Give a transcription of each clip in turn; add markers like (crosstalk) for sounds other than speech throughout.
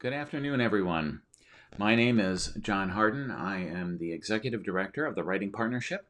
Good afternoon, everyone. My name is John Harden. I am the Executive Director of the Writing Partnership,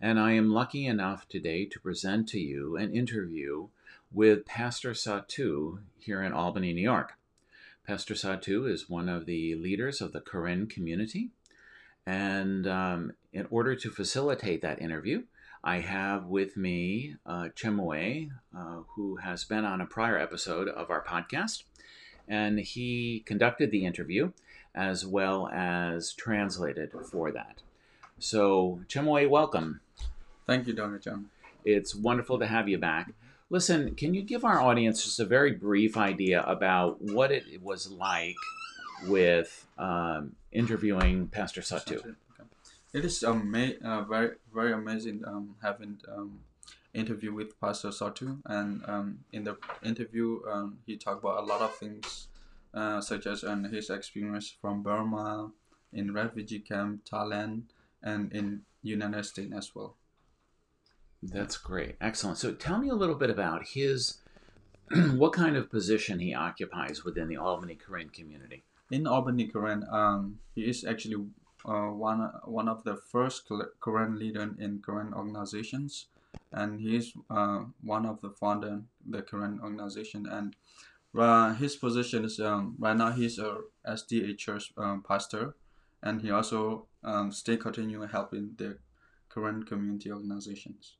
and I am lucky enough today to present to you an interview with Pastor Satu here in Albany, New York. Pastor Satu is one of the leaders of the Karen community, and um, in order to facilitate that interview, I have with me uh, Chemue, uh, who has been on a prior episode of our podcast and he conducted the interview as well as translated for that. So, Chemue, welcome. Thank you, Dr. John. It's wonderful to have you back. Listen, can you give our audience just a very brief idea about what it was like with um, interviewing Pastor Satu? It is ama- uh, very very amazing um, having um, interview with Pastor Satu, and um, in the interview, um, he talked about a lot of things, uh, such as um, his experience from Burma, in refugee camp, Thailand, and in United States as well. That's great, excellent. So, tell me a little bit about his, (clears throat) what kind of position he occupies within the Albany Karen community. In Albany Karen, um, he is actually uh, one one of the first Karen leader in Karen organizations and he's uh, one of the founder the Karen organization and uh, his position is um, right now he's a SDA church um, pastor and he also um, stay continue helping the Karen community organizations.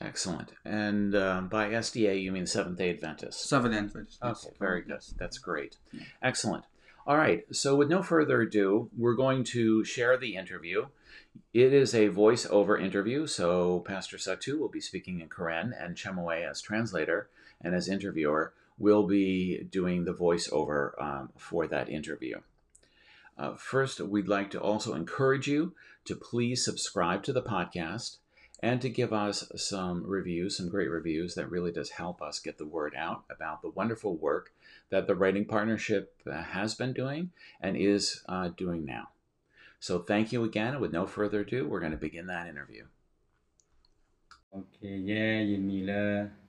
Excellent. And uh, by SDA, you mean Seventh Day Adventist? Seventh Day Adventist. Okay, very good. That's great. Yeah. Excellent. All right. So, with no further ado, we're going to share the interview. It is a voice-over interview, so Pastor Satu will be speaking in Karen, and Chemue as translator and as interviewer will be doing the voiceover um, for that interview. Uh, first, we'd like to also encourage you to please subscribe to the podcast and to give us some reviews, some great reviews that really does help us get the word out about the wonderful work that the Writing Partnership uh, has been doing and is uh, doing now. So thank you again. With no further ado, we're going to begin that interview. Okay, yeah, Satu.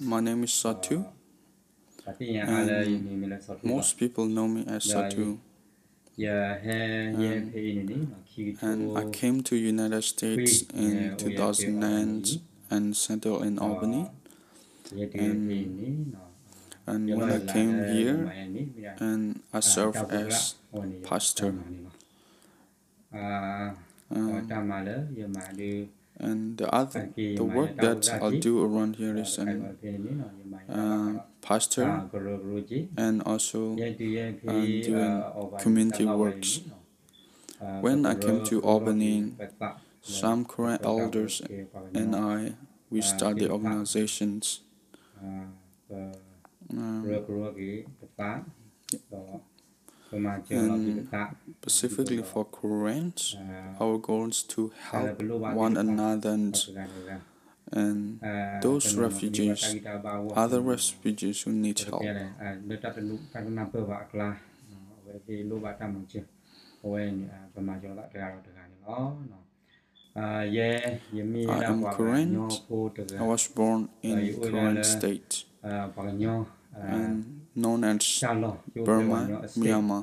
My name is Satu. And most people know me as Satu. And, and I came to United States in 2009 and settled in Albany. And and when I came here and I served as pastor. Um, and the other the work that I'll do around here is an uh, pastor and also uh, doing community works. When I came to Albany, some Karen elders and I we started organizations. Um, and specifically for Karens, our goal is to help one another and, and those refugees, other refugees who need help. I am Karen. I was born in Karen state and known as Burma, Myanmar.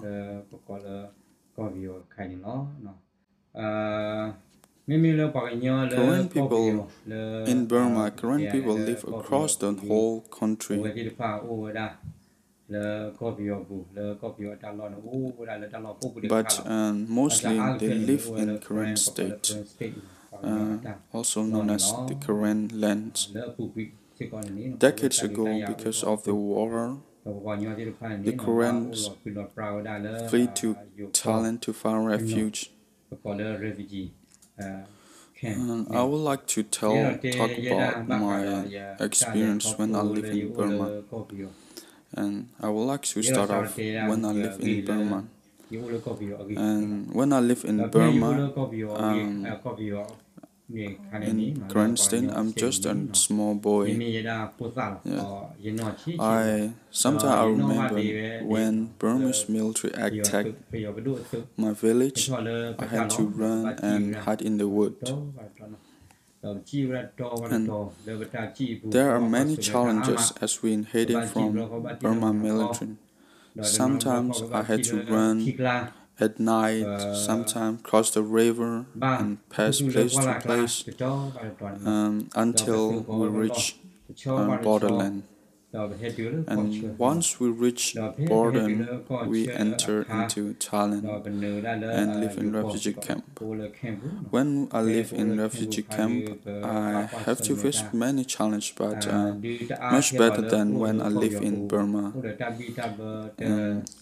Karen people in Burma, Karen people live across the whole country. But um, mostly they live in Karen state, uh, also known as the Karen lands. Decades ago, because of the war, the Karens fled to Thailand to find refuge. And I would like to tell talk about my experience when I live in Burma. And I would like to start off when I live in Burma. And when I live in Burma, um, in Karen State, I'm just a small boy. Yeah. I sometimes I remember when Burmese military attacked my village. I had to run and hide in the wood. And there are many challenges as we heading from Burma military. Sometimes I had to run at night, sometimes cross the river and pass place to place um, until we reach um, borderland. And once we reach borderland, we enter into Thailand and live in refugee camp. When I live in refugee camp, I have to face many challenges, but uh, much better than when I live in Burma.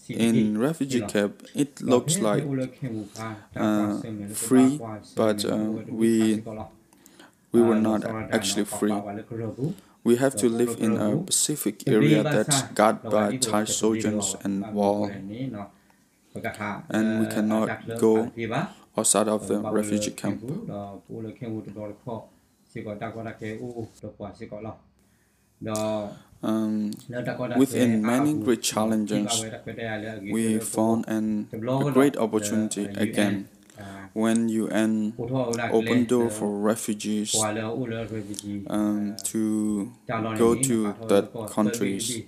In refugee camp, it looks like uh, free, but uh, we we were not actually free. We have to live in a specific area that's guarded by Thai soldiers and wall, and we cannot go outside of the refugee camp. Um, within many great challenges, we found an, a great opportunity again when UN opened door for refugees um, to go to that countries.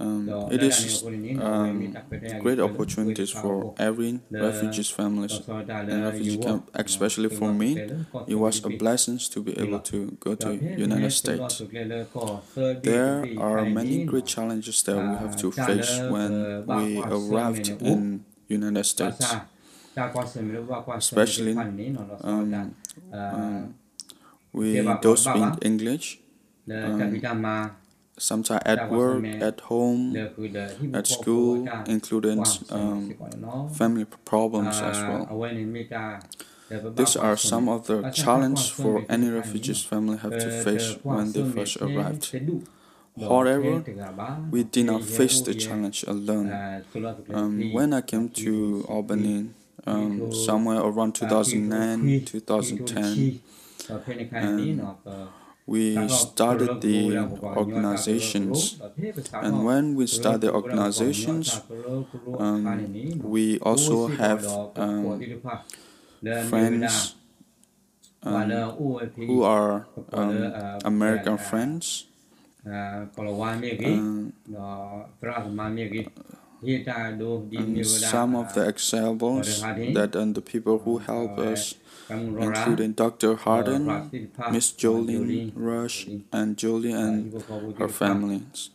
Um, it is um, great opportunities for every refugees families and refugee camp, especially for me. It was a blessing to be able to go to United States. There are many great challenges that we have to face when we arrived in United States especially um, um, we don't speak English. Um, sometimes at work, at home, at school, including um, family problems as well. These are some of the challenges for any refugees family have to face when they first arrived. However, we did not face the challenge alone. Um, when I came to Albany um, somewhere around 2009, 2010. And we started the organizations. And when we start the organizations, um, we also have um, friends um, who are um, American friends. And some of the examples that and the people who help us, including Dr. Harden, Miss Jolene Rush, and Julie and her families.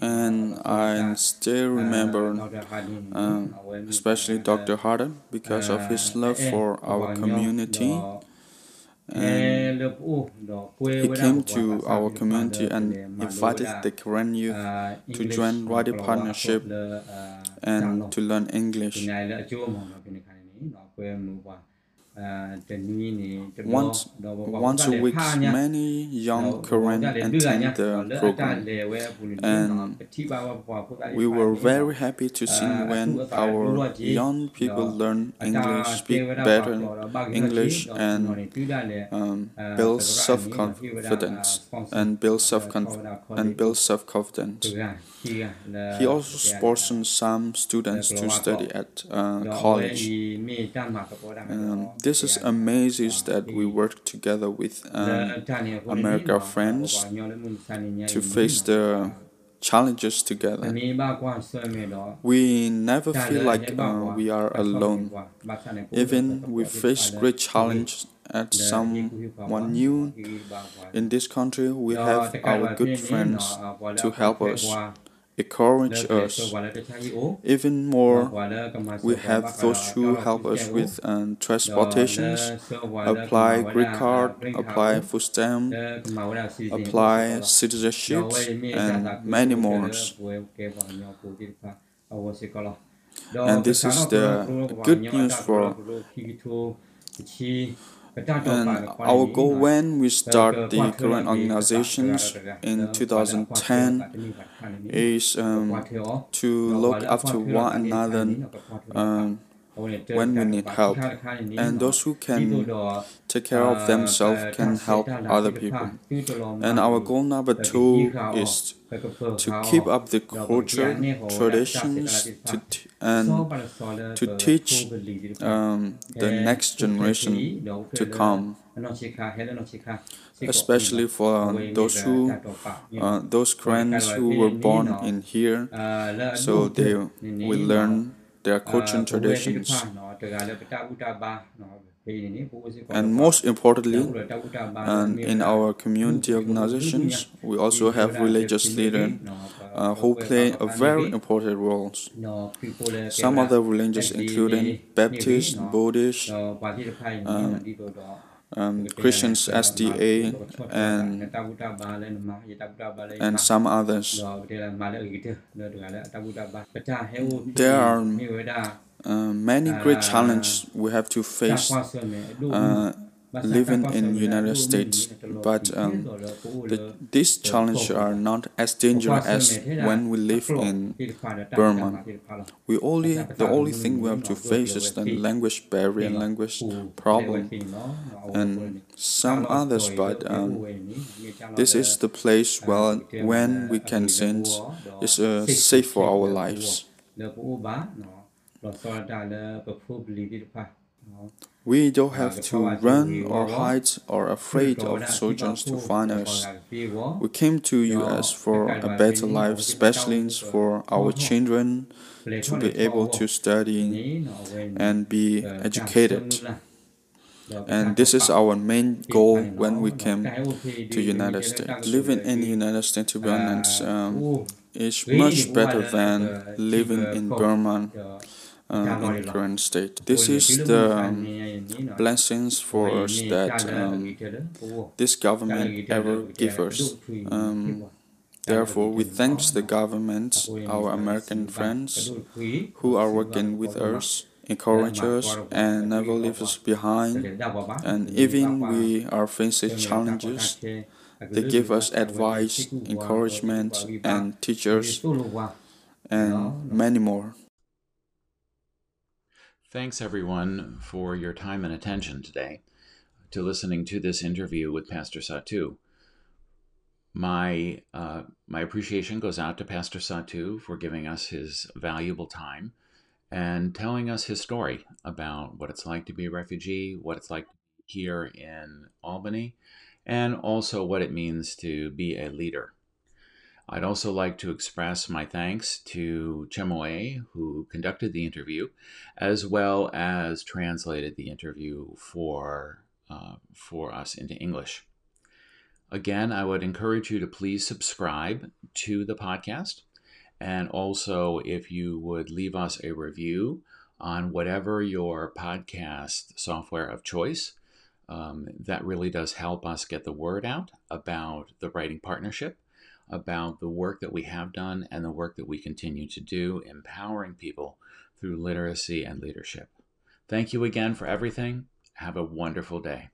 And I still remember, um, especially Dr. Harden, because of his love for our community and he came to our community and invited the Karen youth to join Writing Partnership and to learn English. Once, once a week, many young Karen attend the program, and we were very happy to see when our young people learn English, speak better English, and um, build self-confidence and build self and build self-confidence. He also sponsored some students to study at uh, college. Um, this is amazing that we work together with um, America friends to face the challenges together. We never feel like uh, we are alone. Even we face great challenges at someone new in this country, we have our good friends to help us encourage us. Even more, we have those who help us with um, transportations, apply green card, apply food stamp, apply citizenship, and many more. And this is the good news for and our goal when we start the Karen organizations in 2010 is um, to look after one another, um, when we need help, and those who can take care of themselves can help other people. And our goal number two is to keep up the culture, traditions, to and to teach um, the next generation to come especially for those who uh, those Karens who were born in here, so they will learn their culture and traditions. And most importantly, and in our community organizations, we also have religious leaders uh, who play a very important role. Some of the religions including Baptist, Buddhist, um, um, Christians SDA and and some others. There are uh, many great challenges we have to face. Uh, living in United States, but um, the, these challenges are not as dangerous as when we live in Burma. We only the only thing we have to face is the language barrier and language problem, and some others. But um, this is the place where when we can sense is uh, safe for our lives. We don't have to run or hide or afraid of soldiers to find us. We came to US for a better life, especially for our children to be able to study and be educated. And this is our main goal when we came to United States. Living in the United States, to be honest, um, is much better than living in Burma uh, in Karen state. This is the um, blessings for us that um, this government ever give us. Um, therefore, we thank the government, our American friends, who are working with us, encourage us, and never leave us behind. And even we are facing challenges, they give us advice, encouragement, and teachers, and many more. Thanks, everyone, for your time and attention today to listening to this interview with Pastor Satu. My, uh, my appreciation goes out to Pastor Satu for giving us his valuable time and telling us his story about what it's like to be a refugee, what it's like here in Albany, and also what it means to be a leader I'd also like to express my thanks to Chemue, who conducted the interview, as well as translated the interview for, uh, for us into English. Again, I would encourage you to please subscribe to the podcast. And also, if you would leave us a review on whatever your podcast software of choice, um, that really does help us get the word out about the Writing Partnership about the work that we have done and the work that we continue to do, empowering people through literacy and leadership. Thank you again for everything. Have a wonderful day.